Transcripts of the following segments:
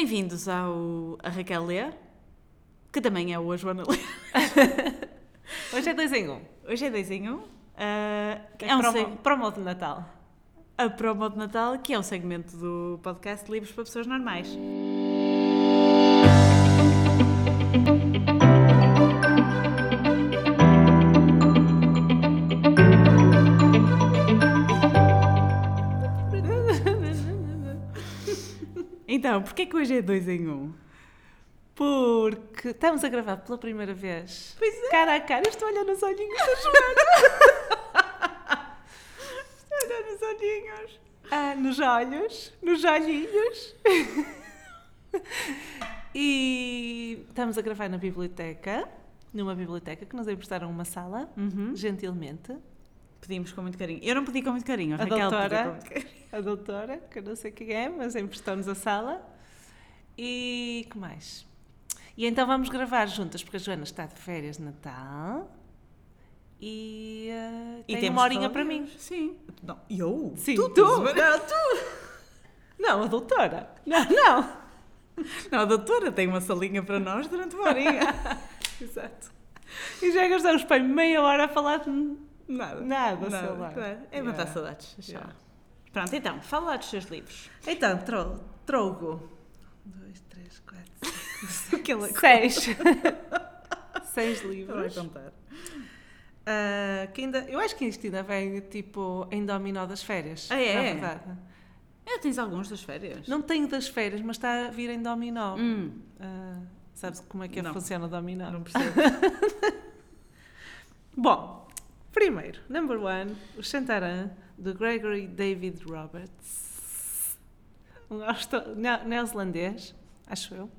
Bem-vindos ao a Raquel Lê, que também é o a Joana Lê. Hoje é dois em um. Hoje é dois em um. Ah, É, é um promo, seg- promo de Natal. a promo de Natal, que é um segmento do podcast Livros para Pessoas Normais. Então, porquê que hoje é dois em um? Porque estamos a gravar pela primeira vez. Pois é. Cara a cara, eu estou a olhar nos olhinhos da Joana. Olha nos olhinhos. ah, nos olhos, nos olhinhos. e estamos a gravar na biblioteca, numa biblioteca que nos emprestaram uma sala, Uhum. gentilmente. Pedimos com muito carinho. Eu não pedi com muito carinho, a A Raquel pediu doutora. com muito carinho. A doutora, que eu não sei quem é, mas emprestou-nos a sala. E que mais? E então vamos gravar juntas, porque a Joana está de férias de Natal. E, eh, tem temos uma horinha para mim. Sim. Não, eu? Sim, tu. tu. Não, tu. Não, a doutora. Não, não. Não, a doutora tem uma salinha para nós durante uma horinha. Exato. E já gastamos para meia hora a falar de Nada. nada, lá. claro. É matar Yeah. saudades. Yeah. Pronto, então, fala lá dos seus livros. Então, tro trogo. Dois, três, quatro, cinco, seis. seis livros. contar. Ah, que ainda, eu acho que isto ainda vem tipo em dominó das férias. Ah, é? Na verdade. É, tens alguns das férias? Não tenho das férias, mas está a vir em dominó. Hum, Ah, sabes como é que Não. funciona o dominó? não percebo. Bom, primeiro, number one, o Shantaran, de Gregory David Roberts. Um neozelandês, acho eu.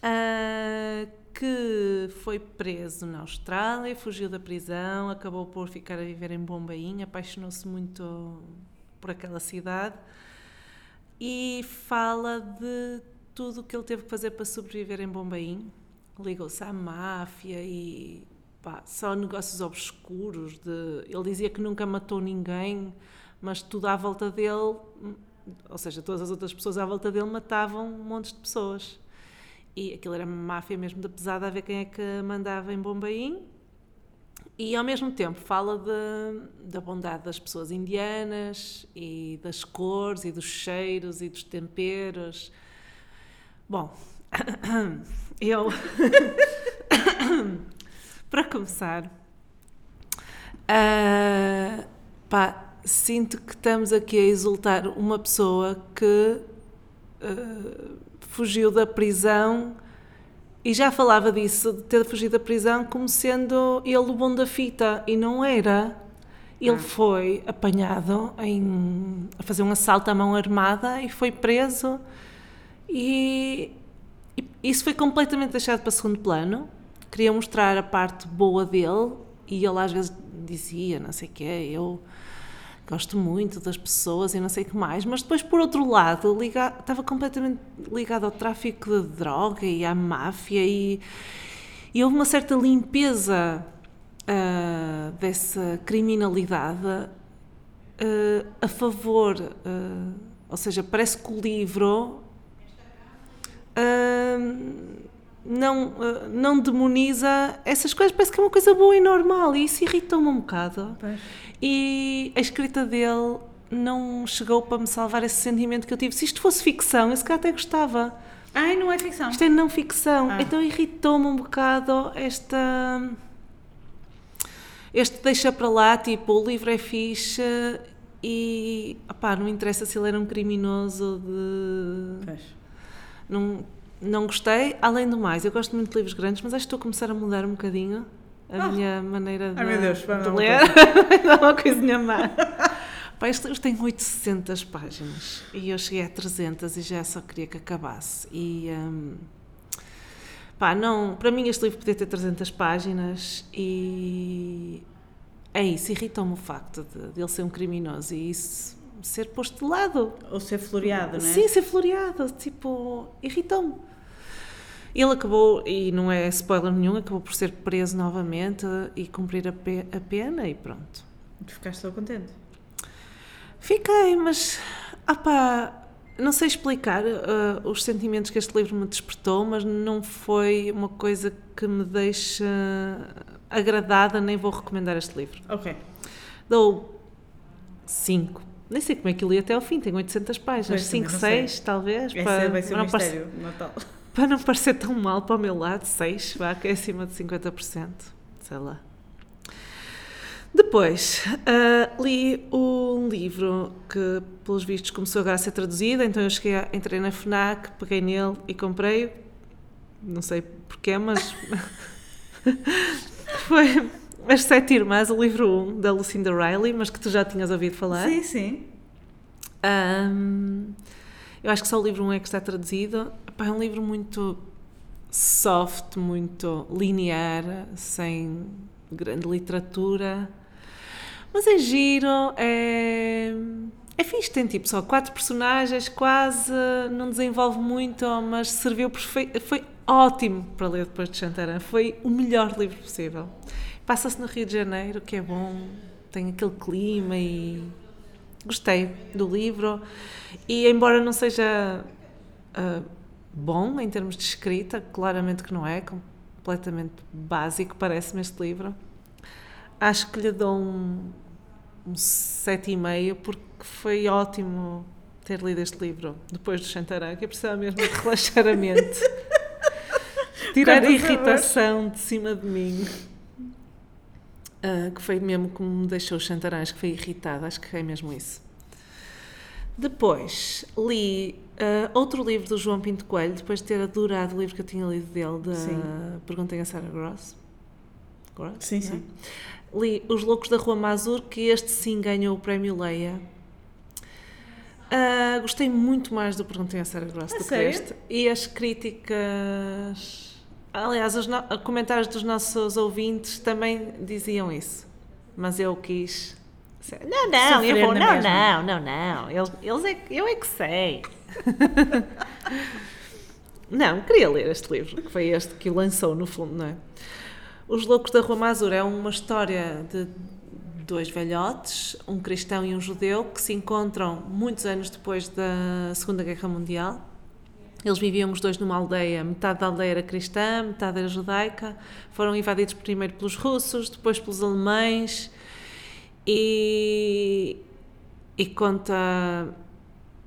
Ah, que foi preso na Austrália, fugiu da prisão, acabou por ficar a viver em Bombaim, apaixonou-se muito por aquela cidade e fala de tudo o que ele teve que fazer para sobreviver em Bombaim. Ligou-se à máfia e pá, só negócios obscuros. De, ele dizia que nunca matou ninguém, mas tudo à volta dele, ou seja, todas as outras pessoas à volta dele matavam montes de pessoas. E aquilo era uma máfia mesmo da pesada a ver quem é que mandava em Bombaim. E ao mesmo tempo fala de, da bondade das pessoas indianas e das cores e dos cheiros e dos temperos. Bom, eu. Para começar, ah, pá, sinto que estamos aqui a exultar uma pessoa que ah, fugiu da prisão e já falava disso, de ter fugido da prisão, como sendo ele o bom da fita, e não era. Ele Ah. foi apanhado em, a fazer um assalto à mão armada e foi preso, e, e isso foi completamente deixado para segundo plano. Queria mostrar a parte boa dele, e ele às vezes dizia: Não sei o quê, eu gosto muito das pessoas e não sei o que mais, mas depois, por outro lado, liga, estava completamente ligado ao tráfico de droga e à máfia e, e houve uma certa limpeza ah, dessa criminalidade ah, a favor, ah, ou seja, parece que o livro não, ah, não demoniza essas coisas, parece que é uma coisa boa e normal e isso irritou-me um bocado. E a escrita dele não chegou para me salvar esse sentimento que eu tive. Se isto fosse ficção, eu se calhar até gostava. Ai, não é ficção. Isto é não ficção. Ah. Então irritou-me um bocado esta. Este deixa para lá, tipo, o livro é fixe e. Opá, não interessa se ele era um criminoso de. Pois. Não, não gostei. Além do mais, eu gosto muito de livros grandes, mas acho que estou a começar a mudar um bocadinho a Ah. minha maneira de, Ai, meu Deus, de ler. Dar uma coisinha má. Pá, este livro tem 800 páginas e eu cheguei a 300 e já só queria que acabasse. E. hum, pá, não, para mim este livro podia ter 300 páginas e. É isso, irritou-me o facto de, de ele ser um criminoso e isso ser posto de lado. Ou ser floreado, não é? Sim, ser floreado, tipo, irritou-me. Ele acabou, e não é spoiler nenhum, acabou por ser preso novamente e cumprir a, pe- a pena e pronto. Tu ficaste só contente. Fiquei, mas, ah pá, não sei explicar uh, os sentimentos que este livro me despertou, mas não foi uma coisa que me deixa agradada, nem vou recomendar este livro. Ok. Dou 5. Nem sei como é que eu li até ao fim, tem 800 páginas. Pois, 5, também não 6, talvez. Esse para, vai ser para um não parecer, mistério de Natal. para não parecer tão mal para o meu lado, 6, vá, que é acima de 50%. Sei lá. Depois, ah, li um livro que, pelos vistos, começou agora a ser traduzido, então eu cheguei, a, entrei na FNAC, peguei nele e comprei-o. Não sei porquê, mas... Foi As Sete Irmãs, o livro 1, da Lucinda Riley, mas que tu já tinhas ouvido falar. Sim, sim. Ahm, eu acho que só o livro 1 é que está traduzido. Epá, é um livro muito soft, muito linear, sem grande literatura. Mas é giro, é, é fixe. Tem tipo só quatro personagens, quase não desenvolve muito, mas serviu perfeito. Foi ótimo para ler depois de Chantaran. Foi o melhor livro possível. Passa-se no Rio de Janeiro, que é bom, tem aquele clima e gostei do livro. E embora não seja ah, bom em termos de escrita, claramente que não é, completamente básico, parece-me este livro. Acho que lhe dou um, um sete e meio porque foi ótimo ter lido este livro depois do Chantarã, que eu precisava mesmo de relaxar a mente. Tirar a irritação de cima de mim. Ah, que foi mesmo como me deixou o Chantarã, acho que foi irritada, acho que é mesmo isso. Depois li ah, outro livro do João Pinto Coelho, depois de ter adorado o livro que eu tinha lido dele, da Sim. Perguntem a Sarah Gross. Gross Sim, é? sim. Li Os Loucos da Rua Mazur, que este sim ganhou o prémio Leia. Ah, gostei muito mais do Perguntem a Sarah Gross A do que sério? este. E as críticas. Aliás, os no- comentários dos nossos ouvintes também diziam isso. Mas eu quis. Não, não, eu vou. Não, não, não, não. Eles, eles é, eu é que sei. não, queria ler este livro, que foi este que o lançou, no fundo, não é? Os Loucos da Rua Mazur é uma história de dois velhotes, um cristão e um judeu, que se encontram muitos anos depois da Segunda Guerra Mundial. Eles viviam os dois numa aldeia, metade da aldeia era cristã, metade era judaica. Foram invadidos primeiro pelos russos, depois pelos alemães. E, e conta.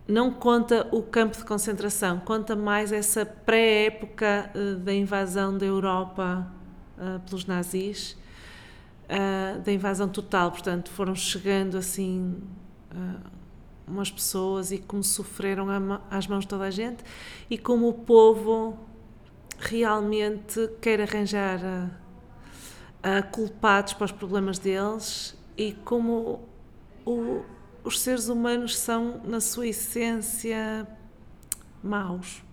Não conta o campo de concentração, conta mais essa pré-época eh, da invasão da Europa eh, pelos nazis, eh, da invasão total. Portanto, foram chegando assim umas pessoas e como sofreram às mãos de toda a gente e como o povo realmente quer arranjar eh, culpados para os problemas deles e como o- os seres humanos são, na sua essência, maus.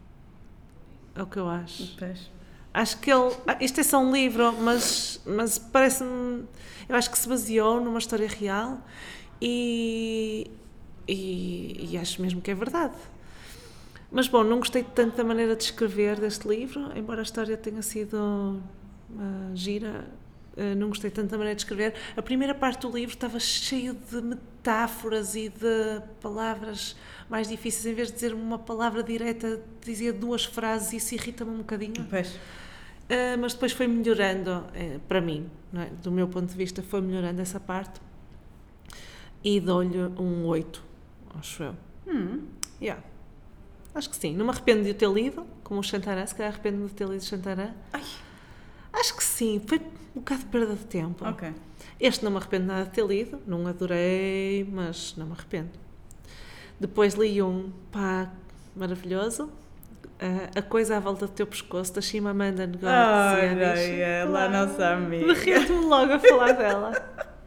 É o que eu acho. Acho que ele. ah, Isto é só um livro, mas, mas parece-me. Eu acho que se baseou numa história real e, e, e acho mesmo que é verdade. Mas bom, não gostei tanto da maneira de escrever deste livro, embora a história tenha sido ah, gira, ah, não gostei tanto da maneira de escrever. A primeira parte do livro estava cheio de metáforas e de palavras mais difíceis. Em vez de dizer uma palavra direta, dizia duas frases e isso irrita-me um bocadinho. Pois. Ah, mas depois foi melhorando, eh, para mim, é? do meu ponto de vista, foi melhorando essa parte. E dou-lhe um 8, acho eu. Hum. Yeah. Acho que sim. Não me arrependo de o ter lido, como o Chantarã, se calhar arrependo-me de ter lido Chantarã. Ai. Acho que sim. Foi um bocado de perda de tempo. Este não me arrependo nada de ter lido, não adorei, mas não me arrependo. Depois li um, pá, maravilhoso, ah, A Coisa à Volta do Teu Pescoço, da Chimamanda Ngozi Adichie. ela, a nossa amiga. Derreto-me logo a falar dela.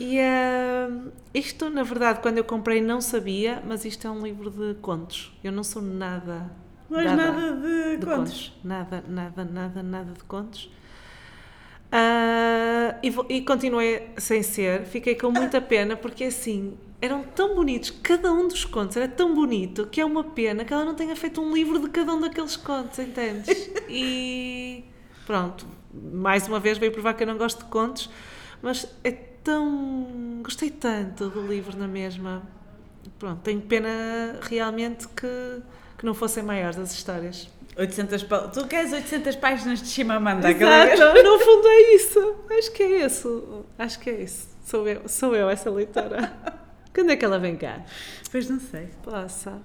E ah, isto, na verdade, quando eu comprei não sabia, mas isto é um livro de contos. Eu não sou nada Mas dada nada de, de contos. contos. Nada, nada, nada, nada de contos. Ah, e, vou- e continuei sem ser. Fiquei com muita pena porque assim eram tão bonitos. Cada um dos contos era tão bonito que é uma pena que ela não tenha feito um livro de cada um daqueles contos, entendes? E pronto, mais uma vez veio provar que eu não gosto de contos, mas é tão. Gostei tanto do livro na mesma. pronto, tenho pena realmente que, que não fossem maiores as histórias. 800 pá- Tu queres 800 páginas de Chimamanda? Exato, no fundo é isso. Acho que é isso. Acho que é isso. Sou eu, sou eu essa leitora. Quando é que ela vem cá? Pois não sei. Passa.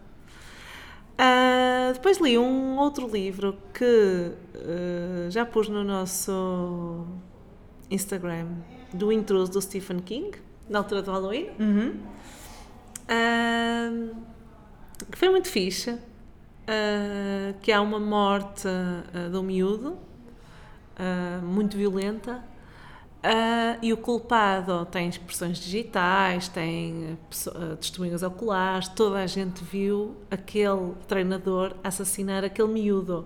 Ah, depois li um outro livro que ah, já pus no nosso Instagram do intruso do Stephen King, na altura do Halloween. Uhum. Ah, que foi muito fixe. ah, que há uma morte ah, de um miúdo, ah, muito violenta. ah, e o culpado tem expressões digitais, tem ah, ah, testemunhas oculares, toda a gente viu aquele treinador assassinar aquele miúdo.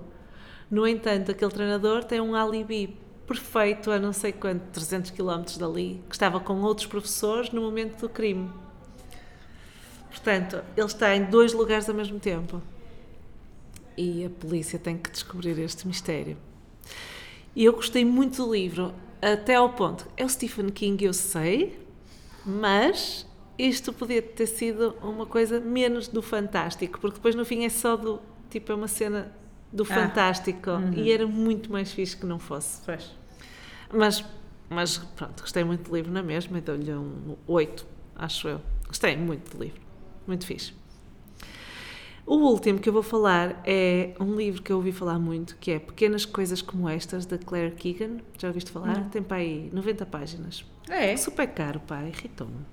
No entanto, aquele treinador tem um alibi perfeito a não sei quanto, 300 km dali, que estava com outros professores no momento do crime. Portanto, ele está em dois lugares ao mesmo tempo. E a polícia tem que descobrir este mistério. E eu gostei muito do livro, até ao ponto. É o Stephen King, eu sei, mas isto podia ter sido uma coisa menos do fantástico, porque depois no fim é só do. Tipo, é uma cena do Ah. fantástico. Uhum. E era muito mais fixe que não fosse. Pois. Mas, mas pronto, gostei muito do livro na mesma e dou-lhe um 8, acho eu. Gostei muito do livro. Muito fixe. O último que eu vou falar é um livro que eu ouvi falar muito, que é Pequenas Coisas Como Estas, da Claire Keegan. Já ouviste falar? Não. Tem para aí 90 páginas. É. É super caro, pá, irritou-me.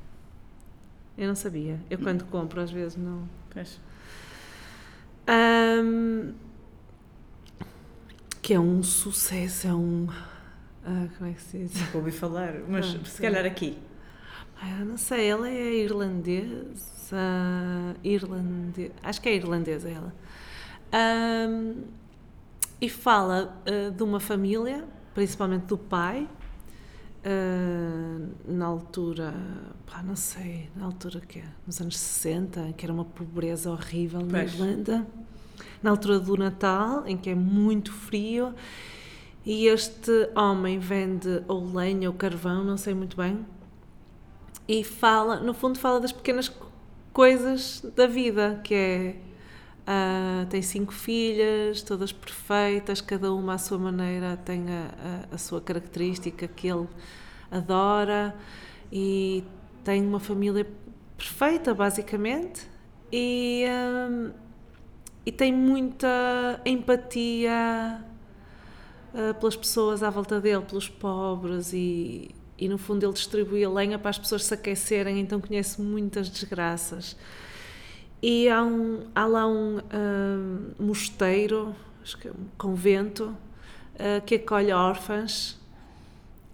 Eu não sabia. Eu quando compro às vezes não. Pois. Ahm, que é um sucesso, é um. ah, como é que se diz? Nunca ouvi falar, mas Ah, se calhar aqui. Ah, não sei, ela é irlandesa. Irlandesa. Acho que é irlandesa ela. Ahm, e fala ah, de uma família, principalmente do pai, ah, na altura, pá, não sei, na altura que é, nos anos 60, que era uma pobreza horrível na Pois. Irlanda, na altura do Natal, em que é muito frio, e este homem vende ou lenha ou carvão, não sei muito bem, e fala, no fundo, fala das pequenas co- coisas da vida, que é. ah, tem cinco filhas, todas perfeitas, cada uma à sua maneira tem a, a, a sua característica que ele adora e tem uma família perfeita, basicamente, e, ah, e tem muita empatia ah, pelas pessoas à volta dele, pelos pobres e, e no fundo ele distribui a lenha para as pessoas se aquecerem, então conhece muitas desgraças. E há, um, há lá um ah, mosteiro, acho que é um convento, ah, que acolhe órfãs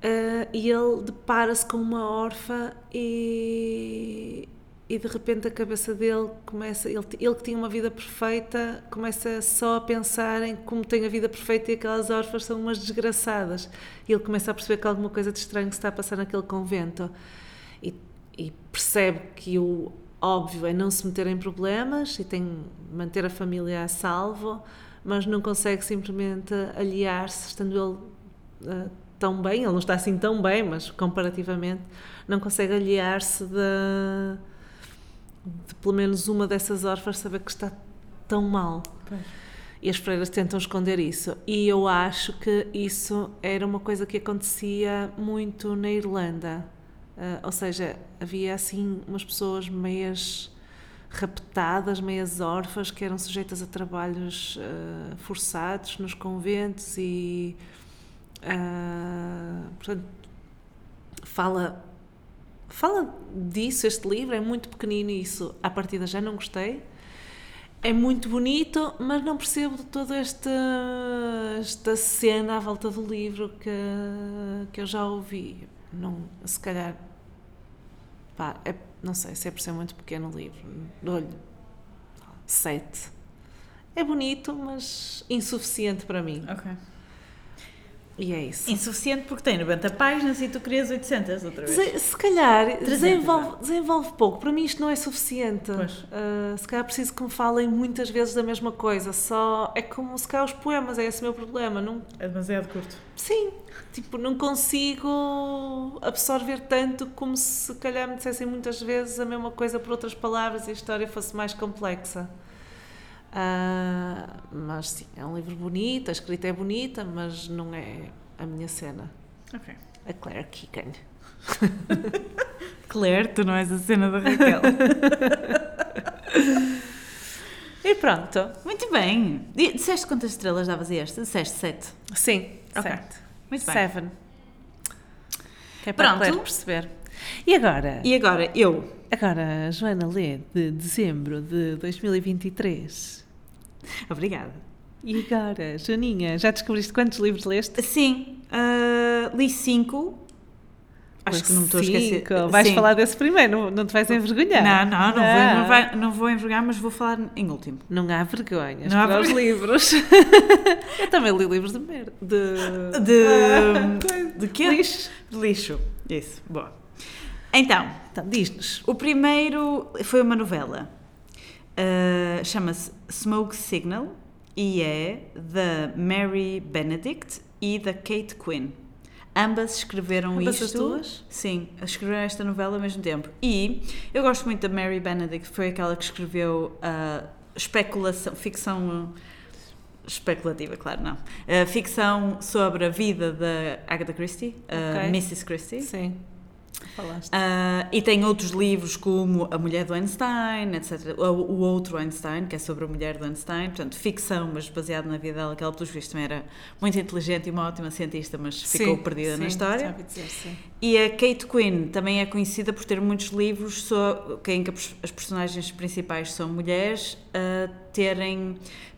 ah, e ele depara-se com uma órfã e, e de repente a cabeça dele começa, ele, ele que tinha uma vida perfeita, começa só a pensar em como tem a vida perfeita e aquelas órfãs são umas desgraçadas. E ele começa a perceber que alguma coisa de estranho se está a passar naquele convento. E, e percebe que o óbvio é não se meter em problemas e tem manter a família a salvo, mas não consegue simplesmente aliar-se, estando ele ah, tão bem, ele não está assim tão bem, mas comparativamente, não consegue aliar-se de, de pelo menos uma dessas órfãs saber que está tão mal. Pois. E as freiras tentam esconder isso. E eu acho que isso era uma coisa que acontecia muito na Irlanda. Ah, ou seja, havia assim umas pessoas meias raptadas, meias órfãs, que eram sujeitas a trabalhos ah, forçados nos conventos e. ah, portanto, fala. Fala disso, este livro é muito pequenino isso, à partida já não gostei. É muito bonito, mas não percebo toda esta, esta cena à volta do livro que, que eu já ouvi. Não, se calhar, pá, é- não sei se é por ser muito pequeno o livro. Dou-lhe sete. É bonito, mas insuficiente para mim. Ok. E é isso. Insuficiente porque tem 90 páginas e tu querias 800 outra vez. Dese- Se calhar 300, desenvolve, desenvolve pouco. Para mim isto não é suficiente. Pois. Ah, se calhar preciso que me falem muitas vezes da mesma coisa. Só é como se calhar os poemas, é esse o meu problema. Não, É demasiado curto. sim, tipo, não consigo absorver tanto como se calhar me dissessem muitas vezes a mesma coisa por outras palavras e a história fosse mais complexa. Ah, mas sim, é um livro bonito, a escrita é bonita, mas não é a minha cena. Ok. A Claire Keegan. Claire, tu não és a cena da Raquel. E pronto. Muito bem. E Disseste quantas estrelas davas a este? Disseste 7. Sim, Ok. certo. Muito bem. Seven. Que é para Pronto. Perceber. E agora? E agora, eu. Agora, Joana lê de dezembro de 2023. Obrigada. E agora, Joaninha, já descobriste quantos livros leste? Sim, ah, li 5. Acho que não me estou a esquecer. Cinco. Vais Sim. falar desse primeiro, não, não te vais envergonhar. Não, não, não, Vou, Não. não, vai- não vou envergonhar, mas vou falar em último. Não há vergonhas Não há para os livros. Eu também li livros de merda. De... De. Ah, de quê? Lixo. De lixo. Isso, boa. Então, Então, diz-nos. o primeiro foi uma novela. Ah, Chama-se Smoke Signal e é da Mary Benedict e da Kate Quinn. Ambas escreveram Ambas isto. as duas? Sim, escreveram esta novela ao mesmo tempo. E eu gosto muito da Mary Benedict, foi aquela que escreveu a especulação, ficção especulativa, claro, não. A ficção sobre a vida da Agatha Christie, a Ok. Mrs. Christie. Sim. Falaste. Ah, e tem outros livros como A Mulher do Einstein, etc. O, o outro Einstein, que é sobre a mulher do Einstein, portanto, ficção, mas baseado na vida dela, que ela, pelos vistos, também era muito inteligente e uma ótima cientista, mas ficou Sim, perdida sim, na história. Dizer, sim. E a Kate Quinn também é conhecida por ter muitos livros so- que- em que as personagens principais são mulheres, a terem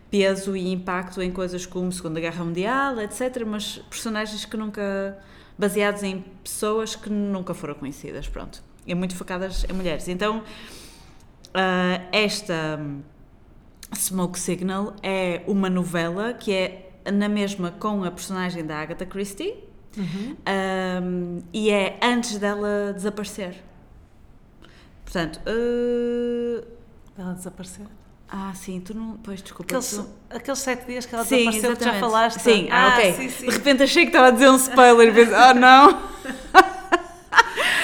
peso e impacto em coisas como Segunda Guerra Mundial, etc. Mas personagens que nunca. Baseados em pessoas que nunca foram conhecidas, pronto. E muito focadas em mulheres. Então, ah, esta hum, Smoke Signal é uma novela que é na mesma com a personagem da Agatha Christie. Uhum. Um, e é antes dela desaparecer. Portanto, uh, Ela desapareceu. Ah, sim, tu não. Pois, desculpa. Aqueles, tu- aqueles sete dias que ela Sim, desapareceu, que já exatamente. falaste. Sim, ah, ok. sim, sim. De repente achei que estava a dizer um spoiler e pensei, oh não!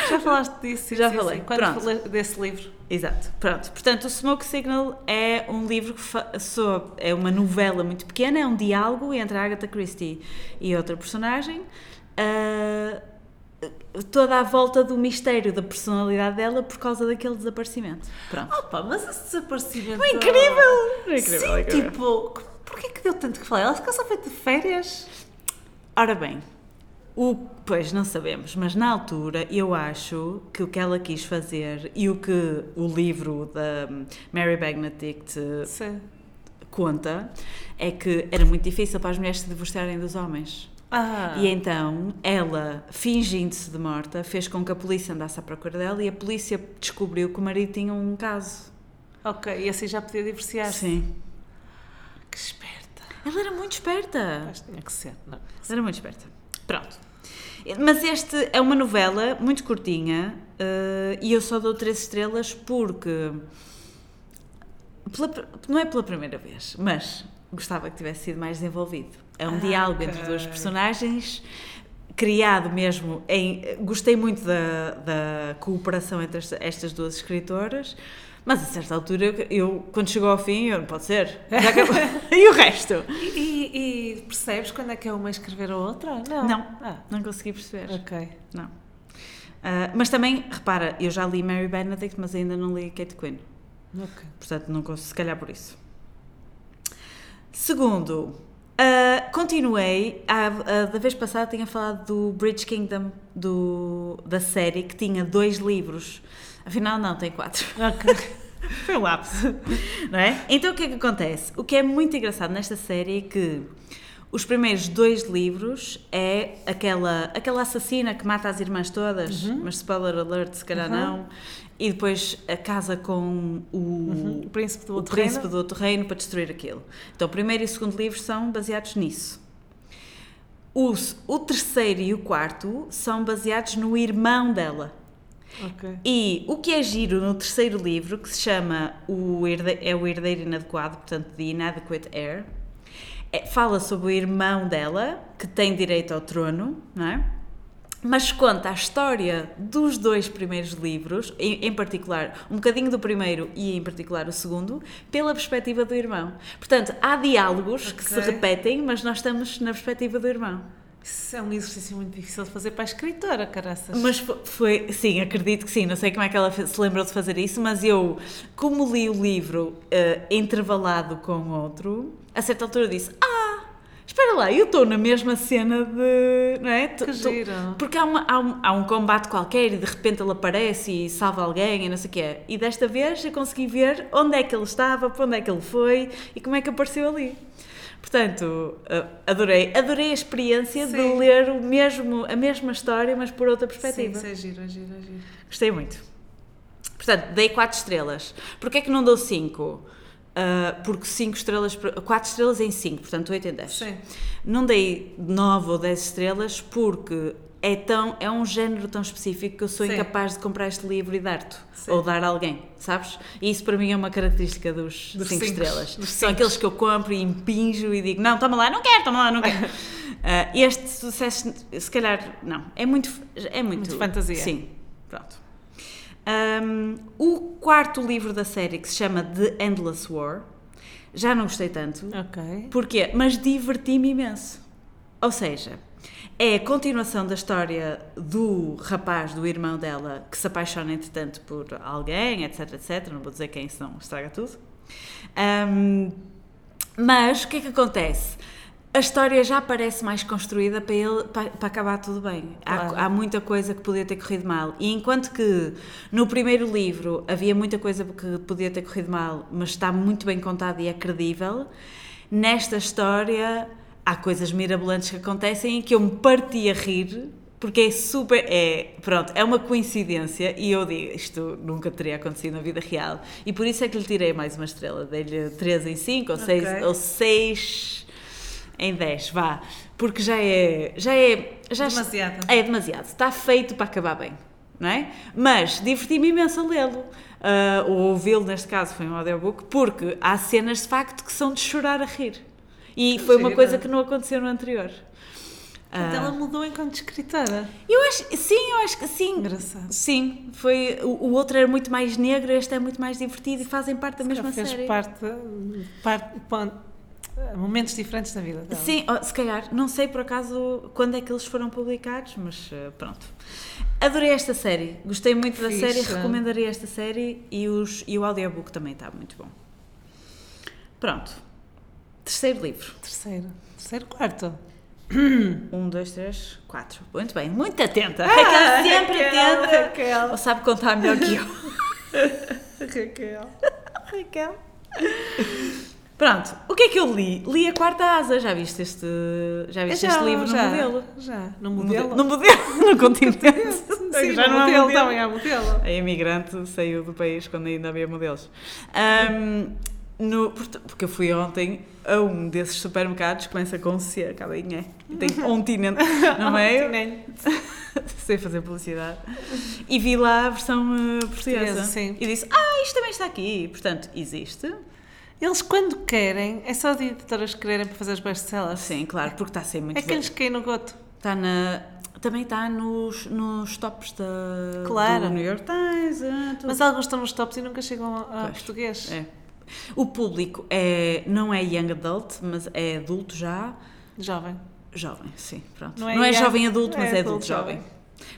Já falaste disso? sim, Já sim, falei. sim. Quando Pronto. falei desse livro. Exato, pronto. Portanto, o Smoke Signal é um livro que fa- so- é uma novela muito pequena, é um diálogo entre a Agatha Christie e outra personagem. ah, toda à volta do mistério da personalidade dela por causa daquele desaparecimento. Pronto. Opa, mas esse desaparecimento... É incrível! É incrível, Sim, é incrível. tipo, porquê que deu tanto que falar? Ela ficou só feita de férias? Ora bem, o, pois não sabemos, mas na altura eu acho que o que ela quis fazer e o que o livro da Mary Benedict Sim. conta é que era muito difícil para as mulheres se divorciarem dos homens. Ah, E então ela, fingindo-se de morta, fez com que a polícia andasse à procura dela e a polícia descobriu que o marido tinha um caso. ok, e assim já podia divorciar-se. Sim. Que esperta. Ela era muito esperta. Mas tinha que ser, não. Era muito esperta. Pronto. Mas este é uma novela muito curtinha eh, e eu só dou três estrelas porque. pela não é pela primeira vez, mas gostava que tivesse sido mais desenvolvido. É um Ah, diálogo ok. entre duas personagens, criado mesmo em. Gostei muito da, da cooperação entre esta- estas duas escritoras. Mas a certa altura, eu, quando chegou ao fim, eu não pode ser. E o resto? E, e- e percebes quando é que é uma escrever a outra? Não. Não. Ah, Não consegui perceber. ok. Não. Ah, mas também, repara, eu já li Mary Benedict, mas ainda não li Kate Quinn. Ok. Portanto, não consigo, se calhar por isso. Segundo, ah, continuei. a- a- da vez passada tinha falado do Bridge Kingdom, do, da série, que tinha dois livros. Afinal, não, tem quatro. Ok. Foi um lapso. Não é? Então o que é que acontece? O que é muito engraçado nesta série é que os primeiros dois livros é aquela, aquela assassina que mata as irmãs todas, mas spoiler alert, se calhar Uhum. não, e depois a casa com o, O príncipe do o outro príncipe reino? do outro reino para destruir aquilo. Então o primeiro e o segundo livro são baseados nisso. O, o terceiro e o quarto são baseados no irmão dela. Ok. E o que é giro no terceiro livro, que se chama o herde- é o Herdeiro Inadequado, portanto, The Inadequate Heir, é- fala sobre o irmão dela, que tem direito ao trono, não é? Mas conta a história dos dois primeiros livros, em, em particular, um bocadinho do primeiro e em particular o segundo, pela perspectiva do irmão. Portanto, há diálogos que se repetem, mas nós estamos na perspectiva do irmão. Isso é um exercício muito difícil de fazer para a escritora, caraças. Mas fo- foi, sim, acredito que sim. Não sei como é que ela se lembrou de fazer isso, mas eu, como li o livro eh, intervalado com outro, a certa altura disse: Ah, espera lá, eu estou na mesma cena de. Não é? Que tô- giro. Porque há, uma- há um, há um combate qualquer e de repente ele aparece e salva alguém e não sei o quê. E desta vez eu consegui ver onde é que ele estava, para onde é que ele foi e como é que apareceu ali. Portanto, eh, adorei, adorei a experiência de Sim. ler o mesmo, a mesma história, mas por outra Sim, perspectiva. isso é giro, é giro, é giro. Gostei muito. Portanto, dei 4 estrelas. Porquê é que não dou 5? Porque 5 estrelas, 4 estrelas em 5, portanto 8 em 10. Sim. Não dei 9 ou 10 estrelas porque é, tão, é um género tão específico que eu sou Sim. incapaz de comprar este livro e dar-te. Ou dar a alguém, sabes? E isso para mim é uma característica dos 5 Dos cinco, estrelas. dos São cinco. aqueles que eu compro e impinjo e digo: não, toma lá, não quero, toma lá, não quero. Ah, este sucesso, se calhar, não. É muito. É muito, Muito fantasia. Sim, pronto. Um, o quarto livro da série, que se chama The Endless War, já não gostei tanto. Ok. Porquê? Mas diverti-me imenso. Ou seja, é a continuação da história do rapaz, do irmão dela, que se apaixona, entretanto, por alguém, etc, etc. Não vou dizer quem, senão estraga tudo. Um, mas o que é que acontece? A história já parece mais construída para, ele, para, para acabar tudo bem. Há, Claro. há muita coisa que podia ter corrido mal. E enquanto que no primeiro livro havia muita coisa que podia ter corrido mal, mas está muito bem contado e é credível, nesta história há coisas mirabolantes que acontecem e que eu me parti a rir. Porque é super. É, pronto, é uma coincidência e eu digo, isto nunca teria acontecido na vida real. E por isso é que lhe tirei mais uma estrela. Dei-lhe 3 em 5 ou 6 Ok. ou 6 em 10, vá. Porque já é. Já é. Já Demasiado. É demasiado. Está feito para acabar bem, não é? Mas diverti-me imenso a lê-lo. Ah, ou ouvi-lo, neste caso, foi um audiobook, porque há cenas de facto que são de chorar a rir. E foi uma coisa que não aconteceu no anterior. Portanto, Ah, ela mudou enquanto escritora. eu acho, sim, eu acho que sim. Engraçado. Sim, foi, o, o outro era muito mais negro, este é muito mais divertido e fazem parte da mesma Ela fez série. parte, parte momentos diferentes da vida dela. Sim, se calhar, não sei por acaso quando é que eles foram publicados, mas eh, pronto. Adorei esta série, gostei muito da Fixe. série, recomendaria esta série e, os, e o audiobook também está muito bom. Pronto. Terceiro livro. Terceiro. Terceiro, quarto. Um, dois, três, quatro. Muito bem, muito atenta. Raquel sempre Raquel, atenta. Raquel. Ou sabe contar melhor que eu. Raquel. Raquel. Pronto, o que é que eu li? Li a quarta asa. Já viste este, já viste este livro já, no modelo? Já. No modelo? No modelo, no continente. Sim, já no não há modelo, também há modelo. A imigrante saiu do país quando ainda havia modelos. Ahm, no, porque eu fui ontem a um desses supermercados começa com C, acaba em E. E Tem continente no meio. Continente. Sei fazer publicidade. E vi lá a versão eh, portuguesa. Portuguesa, sim. E disse: Ah, isto também está aqui. Portanto, existe. Eles, quando querem, é só de editoras quererem para fazer os best-sellers. Sim, claro, porque está a ser muito É que eles caem no goto. Está na. Também está nos, nos tops da, Claro. do New York Times. tudo. Mas alguns estão nos tops e nunca chegam a Pois, português. É. O público é, não é young adult, mas é adulto já. Jovem. Jovem, sim, pronto. Não Não é é, young, jovem adulto, mas é é, adulto adulto jovem. jovem.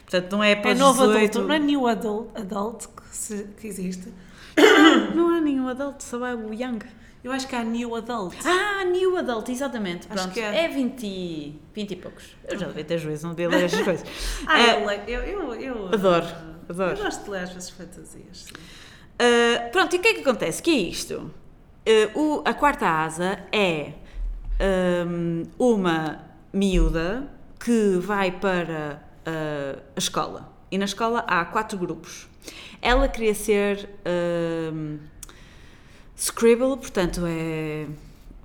Portanto, não é para É novo 18. adulto, não é new adult, adult que, se- que existe. Não há nenhum adulto, só é o young. Eu acho que há new adult. Ah, new adult, exatamente. Acho Pronto, que é. é 20, 20 e poucos. Eu já devia ter juízo, não devia ler estas coisas. Ah, Ah, eu, eu, eu, eu, adoro, eu adoro. gosto de ler às vezes fantasias. Uh, pronto, e o que é que acontece? Que é isto? Uh, o- a quarta asa é um, uma miúda que vai para uh, a escola. E na escola há quatro grupos. Ela queria ser um, Scribble, portanto é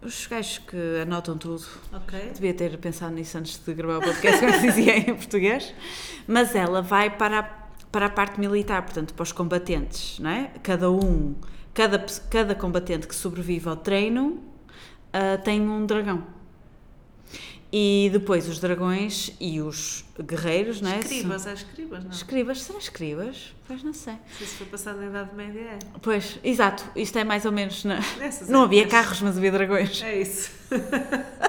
os gajos que anotam tudo. Ok. Devia ter pensado nisso antes de gravar o podcast, como dizia em português. Mas ela vai para a, para a parte militar, portanto, para os combatentes, não é? Cada um, cada, cada combatente que sobrevive ao treino ah, tem um dragão. E depois os dragões e os guerreiros, não é? Escribas, há escribas, não? São- Escribas, serão escribas? Pois não sei. Se foi passado na Idade Média, é. Pois, exato, isto é mais ou menos. Na... Nessas Não havia carros, mas havia dragões. É isso.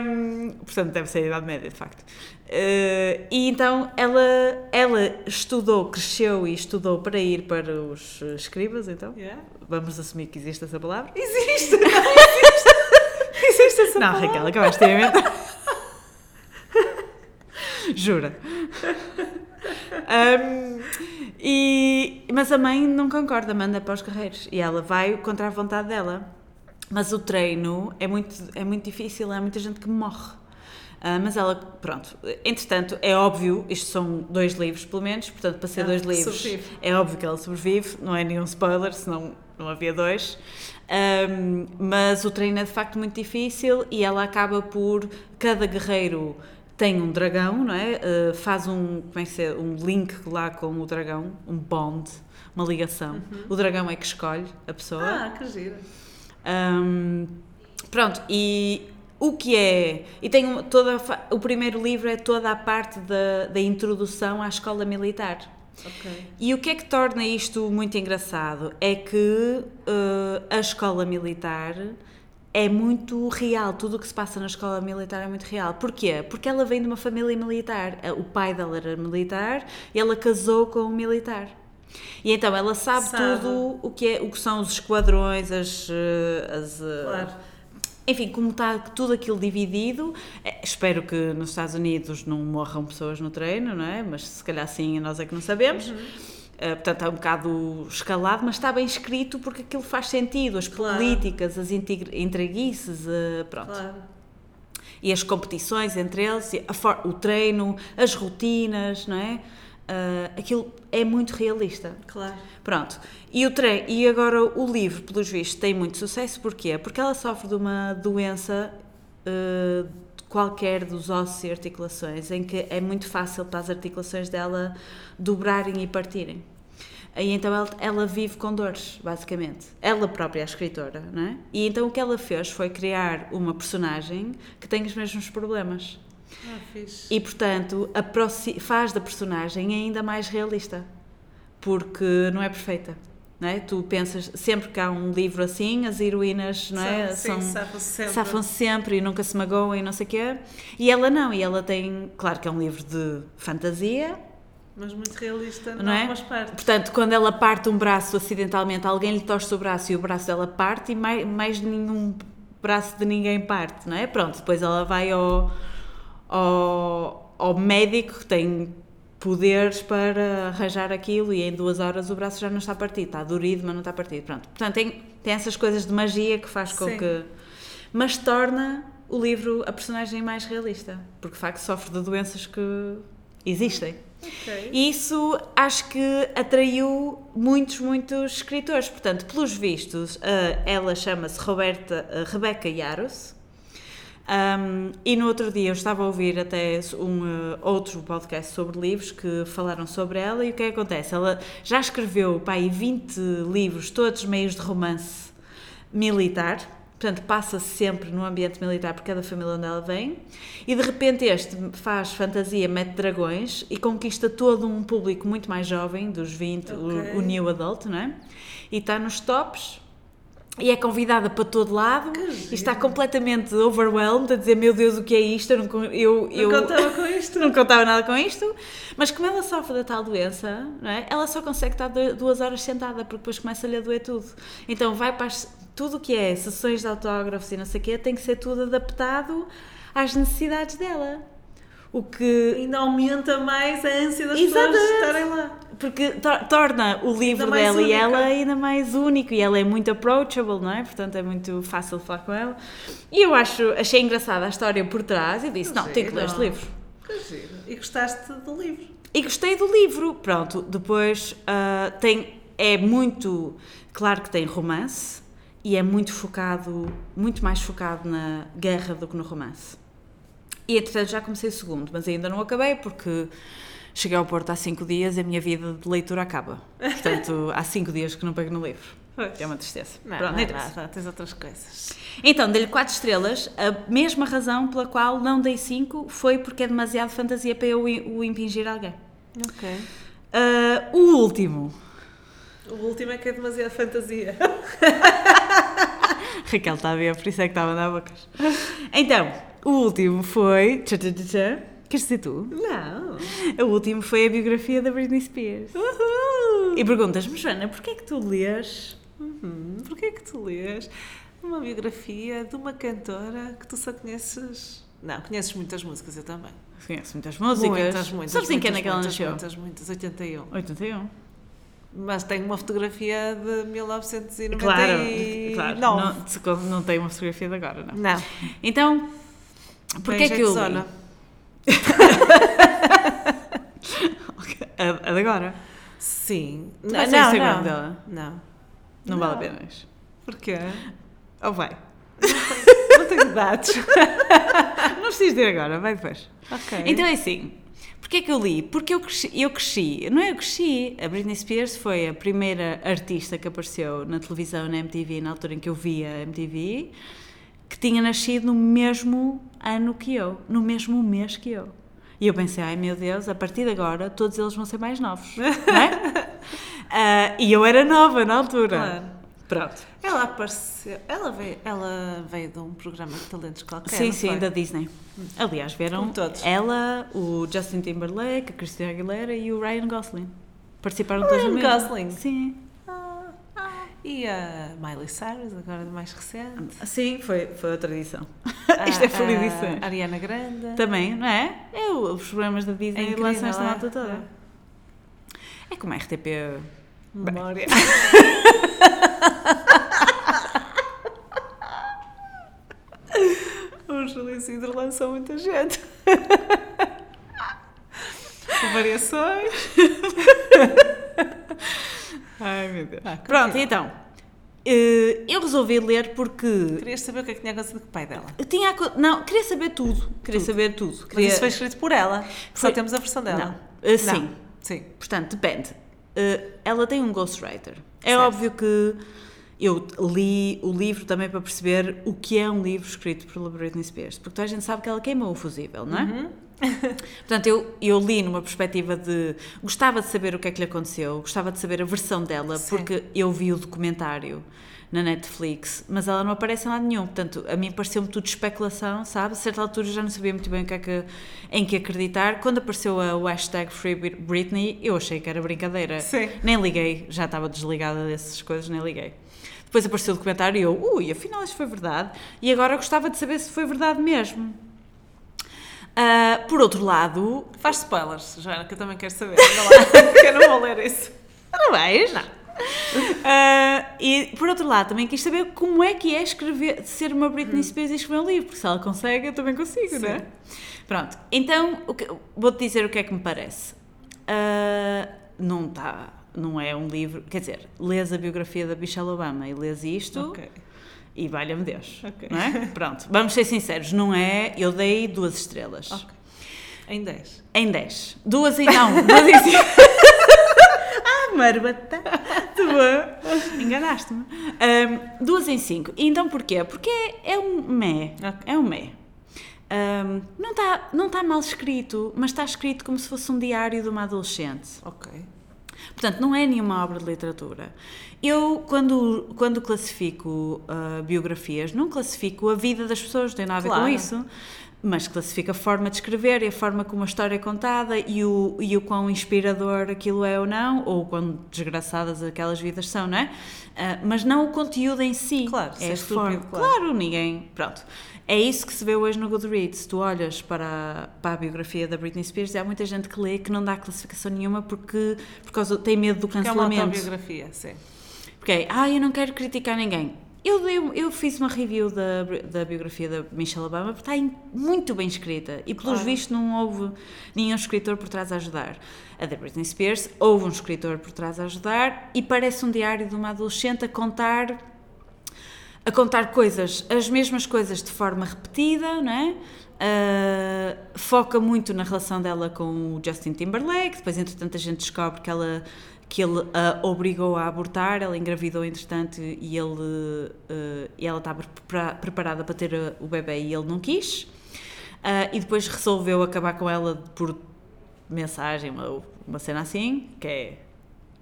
Hum, portanto, deve ser a Idade Média, de facto. Uh, e então ela, ela estudou, cresceu e estudou para ir para os uh, escribas, então. Yeah. Vamos assumir que existe essa palavra. Existe! Não, existe! Existe essa Não, palavra. Raquel, acabaste de inventar. Jura. Hum, e, mas a mãe não concorda, manda para os guerreiros. E ela vai contra a vontade dela. Mas o treino é muito, é muito difícil, há muita gente que morre. Ah, mas ela, pronto. Entretanto, é óbvio, isto são dois livros pelo menos, portanto, para ser Ela dois livros, sobrevive. é óbvio que ela sobrevive, não é nenhum spoiler, senão não havia dois. Ahm, mas o treino é de facto muito difícil e ela acaba por. Cada guerreiro tem um dragão, não é? Ah, faz um, como é que é? um link lá com o dragão, um bond, uma ligação. O dragão é que escolhe a pessoa. Ah, que gira. Hum, pronto, e o que é. E tem um- toda o primeiro livro é toda a parte da, da introdução à escola militar. Ok. E o que é que torna isto muito engraçado? É que eh, a escola militar é muito real, tudo o que se passa na escola militar é muito real. Porquê? Porque ela vem de uma família militar. Eh, O pai dela era militar e ela casou com um militar. E então ela sabe, Sabe. tudo o que, é, o que são os esquadrões, as. eh, as Claro. Enfim, como está tudo aquilo dividido, eh, espero que nos Estados Unidos não morram pessoas no treino, não é? Mas se calhar sim, nós é que não sabemos. Eh, portanto, é um bocado escalado, mas está bem escrito porque aquilo faz sentido. As Claro. políticas, as entreguices, eh, pronto. Claro. E as competições entre eles, o treino, as rotinas, não é? Eh, aquilo é muito realista. Claro. Pronto. E, o tre e agora o livro, pelos vistos, tem muito sucesso. Porquê? Porque ela sofre de uma doença de qualquer dos ossos e articulações, em que é muito fácil para as articulações dela dobrarem e partirem. E então ela, ela vive com dores, basicamente. Ela própria é a escritora, não é? E então o que ela fez foi criar uma personagem que tem os mesmos problemas. Ah, fixe. E portanto faz da personagem ainda mais realista, porque não é perfeita. Não é? Tu pensas, sempre que há um livro assim, as heroínas não é? Sim, safam-se sempre. safam-se sempre e nunca se magoam e não sei o quê. E ela não, e ela tem, claro que é um livro de fantasia, Mas muito realista Não é? algumas partes. Portanto, quando ela parte um braço acidentalmente, alguém lhe torce o braço e o braço dela parte e mais, mais nenhum braço de ninguém parte, não é? Pronto, depois ela vai ao, ao, ao médico que tem poderes para arranjar aquilo e em duas horas o braço já não está partido, está dorido, mas não está partido. Pronto, portanto, tem, tem essas coisas de magia que faz com Sim. que. Mas torna o livro a personagem mais realista, porque de facto sofre de doenças que existem. Ok. E isso acho que atraiu muitos, muitos escritores. Portanto, pelos vistos, eh, ela chama-se Roberta eh, Rebecca Yaros. Um, e no outro dia eu estava a ouvir até um eh, outro podcast sobre livros que falaram sobre ela e o que é que acontece? Ela já escreveu pá, aí 20 livros, todos meios de romance militar, portanto passa-se sempre no ambiente militar porque é da família onde ela vem, e de repente este faz fantasia, mete dragões e conquista todo um público muito mais jovem, dos 20, o- Ok. o, new adult, não é? E está nos tops. E é convidada para todo lado e está completamente overwhelmed a dizer: Meu Deus, o que é isto? Eu não, eu, eu, Não contava com isto. não contava nada com isto. Mas como ela sofre da tal doença, não é? ela só consegue estar du- duas horas sentada porque depois começa-lhe a doer tudo. Então vai para as, tudo o que é sessões de autógrafos e não sei o quê tem que ser tudo adaptado às necessidades dela. O que Ainda aumenta mais a ânsia das Exatamente. pessoas estarem lá. porque to- torna o livro dela e ela ainda mais único e ela é muito approachable, não é? Portanto é muito fácil falar com ela. E eu acho, achei engraçada a história por trás e disse: Não, tenho que ler este Giro. livro. Que giro. E gostaste do livro? E gostei do livro. Pronto, depois ah, tem, é muito. Claro que tem romance e é muito focado, muito mais focado na guerra do que no romance. E entretanto já comecei o segundo, mas ainda não acabei porque cheguei ao Porto há cinco dias e a minha vida de leitura acaba. Portanto, há cinco dias que não pego no livro. Pois. É uma tristeza. Não, Pronto, não, é interessa. nada, tens outras coisas. Então, dei-lhe 4 estrelas. A mesma razão pela qual não dei 5 foi porque é demasiado fantasia para eu o impingir a alguém. Ok. Ah, o último. O último é que é demasiada fantasia. Raquel está a ver, por isso é que estava a dar bocas. Então, o último foi. Tchá, tchá, tchá. Queres dizer tu? Não. O último foi a biografia da Britney Spears. Uhul. E perguntas-me, Joana, porquê é que tu lês? Uhum. Porquê é que tu lês uma biografia de uma cantora que tu só conheces... Não, conheces muitas músicas, eu também. Conheço muitas músicas. Muitas, muitas. Sabes em que ano é que ela nasceu? Muitas, muitas, 81. 81. Mas tenho uma fotografia de 1999. Claro, claro. Não, não tem uma fotografia de agora, não. Não. Então, porquê é que eu li? A, a de agora? Sim. Tu Não, não, não. dela? Não. Não, vale a pena. Porquê? Ou vai? Não tenho dados. Não precisas de ir agora, vai depois. ok. Então é assim. Porquê é que eu li? Porque eu cresci, eu cresci, não é eu cresci, a Britney Spears foi a primeira artista que apareceu na televisão, na MTV, na altura em que eu via a MTV, que tinha nascido no mesmo ano que eu, no mesmo mês que eu. E eu pensei, ai meu Deus, a partir de agora todos eles vão ser mais novos, não é? Ah, e eu era nova na altura. Claro. Pronto. Ela apareceu. Ela veio, ela veio de um programa de talentos qualquer. sim, sim, foi? da Disney. Aliás, vieram Como todos. ela, o Justin Timberlake, a Christina Aguilera e o Ryan Gosling. Participaram todos Ryan no mesmo. Gosling? Sim. E a Miley Cyrus, agora mais recente. Sim, foi, foi outra edição. A- Isto é full a. Ariana Grande. Também, não é? É o- os programas da É Disney incrível, lançam esta é? malta toda. É como a RTP. Memória. o Júlio lançou muita gente. Variações. Ai meu Deus. Ah, Pronto, continua. então. eh, Eu resolvi ler porque. Querias saber o que é que tinha acontecido com o pai dela. eu Tinha. Não, queria saber tudo. Queria saber tudo. Mas Queria... isso foi escrito por ela. Só Foi- temos a versão dela. Não. Eh, sim. Sim. Portanto, depende. Uh, ela tem um ghostwriter. É Certo. óbvio que eu li o livro também para perceber o que é um livro escrito pela Britney Spears, porque toda a gente sabe que ela queimou o fusível, não é? Uhum. Portanto, eu, eu li numa perspectiva de gostava de saber o que é que lhe aconteceu, gostava de saber a versão dela, Sim. porque eu vi o documentário na Netflix, mas ela não aparece em lado nenhum. Portanto, a mim pareceu-me tudo especulação, sabe? A certa altura já não sabia muito bem o que é que, em que acreditar. Quando apareceu a, o hashtag Free Britney, eu achei que era brincadeira. Sim. Nem liguei, já estava desligada dessas coisas, nem liguei. Depois apareceu o documentário e eu, ui, afinal isto foi verdade. E agora gostava de saber se foi verdade mesmo. Ah, por outro lado, Faz spoilers, Joana, que eu também quero saber. Lá, que eu não vou ler isso. não vais? Não. Ah, e por outro lado, também quis saber como é que é escrever, ser uma Britney Spears e escrever um livro, porque se ela consegue, eu também consigo, Sim. não é? Pronto, então vou-te dizer o que é que me parece. Ah, não está, não é um livro, quer dizer, lês a biografia da Michelle Obama e lês isto Ok. E valha-me Deus, Ok. não é? Pronto, vamos ser sinceros, não é, eu dei duas estrelas. Ok. Em 10. Em 10. Duas em não, duas em 5. ah, marbata. Tu enganaste-me. Um, duas em 5. E então porquê? Porque é, é um mé. Ok. É um mé. Um, não está não tá mal escrito, mas está escrito como se fosse um diário de uma adolescente. Ok. Portanto, não é nenhuma obra de literatura. Eu, quando, quando classifico ah, biografias, não classifico a vida das pessoas, não tem nada a ver com isso, mas classifico a forma de escrever e a forma como a história é contada e o, e o quão inspirador aquilo é ou não, ou o quão desgraçadas aquelas vidas são, não é? Ah, mas não o conteúdo em si. Claro, se é a estúpido, forma. claro. claro, ninguém. Pronto. É isso que se vê hoje no Goodreads. Tu olhas para, para a biografia da Britney Spears e há muita gente que lê que não dá classificação nenhuma porque por causa, tem medo do Que é uma cancelamento. autobiografia, sim. Porque é, ah, eu não quero criticar ninguém. Eu, dei, eu fiz uma review da, da biografia da Michelle Obama porque está em- muito bem escrita e, pelos Claro. vistos, não houve nenhum escritor por trás a ajudar. A da Britney Spears, houve um escritor por trás a ajudar e parece um diário de uma adolescente a contar a contar coisas, as mesmas coisas de forma repetida, não é? Uh, foca muito na relação dela com o Justin Timberlake, depois entretanto a gente descobre que ela que ele a obrigou a abortar, ela engravidou entretanto e ele uh, e ela estava preparada para ter o bebê e ele não quis. Uh, e depois resolveu acabar com ela por mensagem, uma, uma cena assim, que é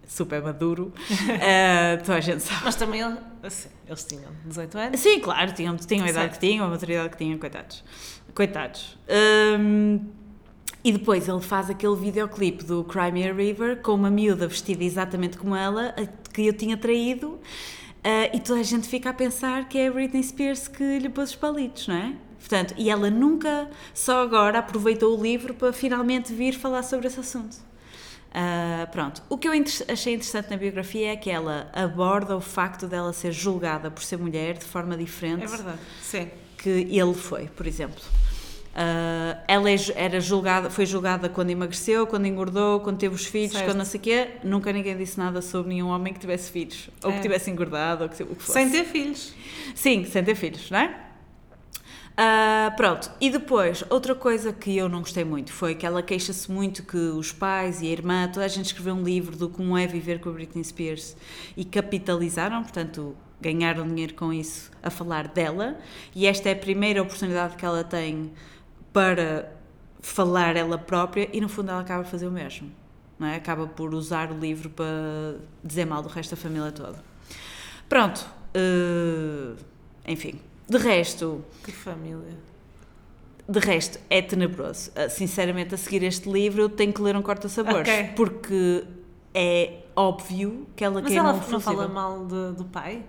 super maduro. uh, toda a gente sabe. Mas também assim, eles tinham 18 anos? Sim, claro, tinham, tinham a idade que tinham, a maturidade que tinham, coitados. Coitados. Um, e depois ele faz aquele videoclipe do Crimea River com uma miúda vestida exatamente como ela, que eu tinha traído, uh, e toda a gente fica a pensar que é a Britney Spears que lhe pôs os palitos, não é? Portanto, e ela nunca, só agora, aproveitou o livro para finalmente vir falar sobre esse assunto. Uh, pronto. O que eu achei interessante na biografia é que ela aborda o facto dela ser julgada por ser mulher de forma diferente. É verdade, sim. Que ele foi, por exemplo. Uh, ela é era julgada, foi julgada quando emagreceu, quando engordou, quando teve os filhos, certo. quando não sei o quê. Nunca ninguém disse nada sobre nenhum homem que tivesse filhos, ou é. que tivesse engordado, ou que, o que fosse. Sem ter filhos. Sim, sem ter filhos, não é? Uh, pronto, e depois, outra coisa que eu não gostei muito foi que ela queixa-se muito que os pais e a irmã, toda a gente escreveu um livro do como é viver com a Britney Spears e capitalizaram, portanto, ganharam dinheiro com isso a falar dela, e esta é a primeira oportunidade que ela tem para falar ela própria, e no fundo ela acaba por fazer o mesmo, não é? Acaba por usar o livro para dizer mal do resto da família toda. Pronto, uh, enfim de resto. Que família. De resto, é tenebroso. Ah, sinceramente, a seguir este livro, eu tenho que ler um corta-sabores. Okay. Porque é óbvio que ela Mas quer ela não, não fala mal de, do pai?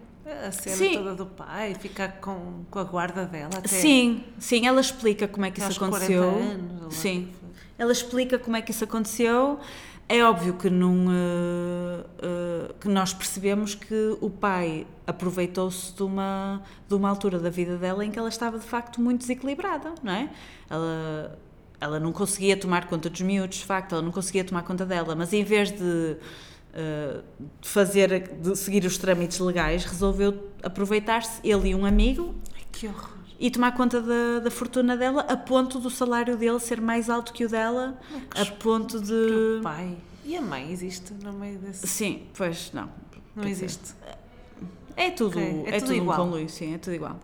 A cena sim. toda do pai, ficar com, com a guarda dela até. Sim, sim, ela explica como é que isso aconteceu. Anos, sim. Ela explica como é que isso aconteceu é óbvio que, não, uh, uh, que nós percebemos que o pai aproveitou-se de uma, de uma altura da vida dela em que ela estava de facto muito desequilibrada, não é? Ela, ela não conseguia tomar conta dos miúdos, de facto, ela não conseguia tomar conta dela, mas em vez de, uh, de fazer, de seguir os trâmites legais, resolveu aproveitar-se, ele e um amigo. Ai, que horror! E tomar conta da, da, fortuna dela a ponto do salário dele ser mais alto que o dela, a ponto de. O pai. E a mãe existe no meio desse. Sim, pois não. Não Quer existe. Dizer, é tudo, okay. é, é, tudo, tudo igual. um conluio, sim, é tudo igual.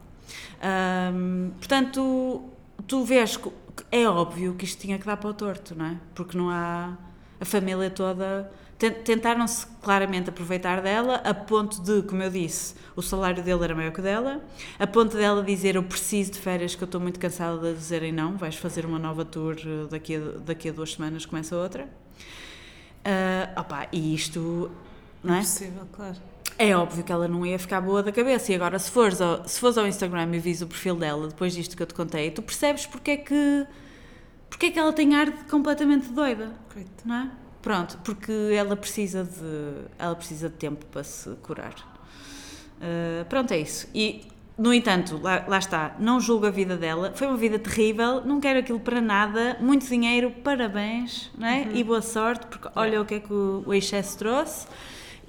Portanto, tu, tu vês que é óbvio que isto tinha que dar para o torto, não é? Porque não há. A família toda tentaram-se claramente aproveitar dela, a ponto de, como eu disse, o salário dele era maior que o dela, a ponto dela dizer eu preciso de férias, que eu estou muito cansada de dizerem não, vais fazer uma nova tour eh, daqui a, daqui a duas semanas, começa outra. Uh, opa, e isto, não é? Impossível, claro. É óbvio que ela não ia ficar boa da cabeça. E agora, se fores ao, se fores ao Instagram e vis o perfil dela, depois disto que eu te contei, tu percebes porque é que, porque é que ela tem ar de completamente doida. Não é? Pronto, porque ela precisa de, ela precisa de tempo para se curar. Uh, pronto, é isso. E, no entanto, lá, lá, está, não julgo a vida dela. Foi uma vida terrível, não quero aquilo para nada. Muito dinheiro, parabéns, não é? Uhum. E boa sorte, porque olha o que é que o, o excesso trouxe.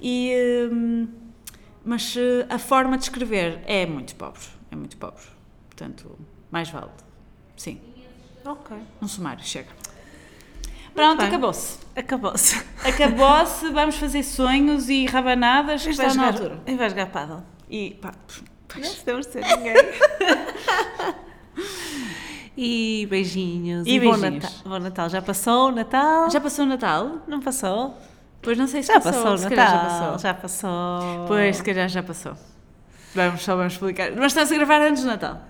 E, um, mas uh, a forma de escrever é muito pobre. É muito pobre. Portanto, mais vale. Sim. Ok. Um sumário, chega. Pronto, acabou-se. Acabou-se. Acabou-se, vamos fazer sonhos e rabanadas que está na altura. E vais jogar paddle. E pá, não podemos ser ninguém. e beijinhos. E, e beijinhos. Bom Natal. bom Natal. Já passou o Natal? Já passou o Natal? Não passou? Pois não sei se já passou. passou o Natal. Já passou. Já passou. Pois, se calhar já passou. Vamos, só vamos explicar. Nós estamos a gravar antes do Natal.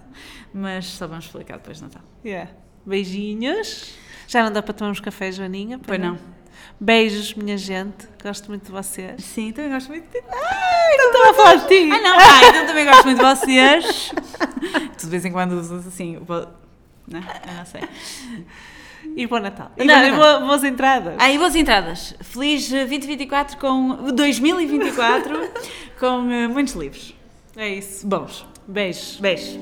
Mas só vamos explicar depois do Natal. Yeah. Beijinhos. Já não dá para tomar uns cafés, Joaninha? Pois não. Beijos, minha gente. Gosto muito de vocês. Sim, também gosto muito de ti. Ai, não estava a falar de ti. Ah, não, ah, então também gosto muito de vocês. tu de vez em quando usas assim, não, né? eu não sei. E bom Natal. E não, bom Natal. boas entradas. Ah, e boas entradas. Feliz 2024 com 2024 com uh, muitos livros. É isso. Bons. Beijos. Beijos.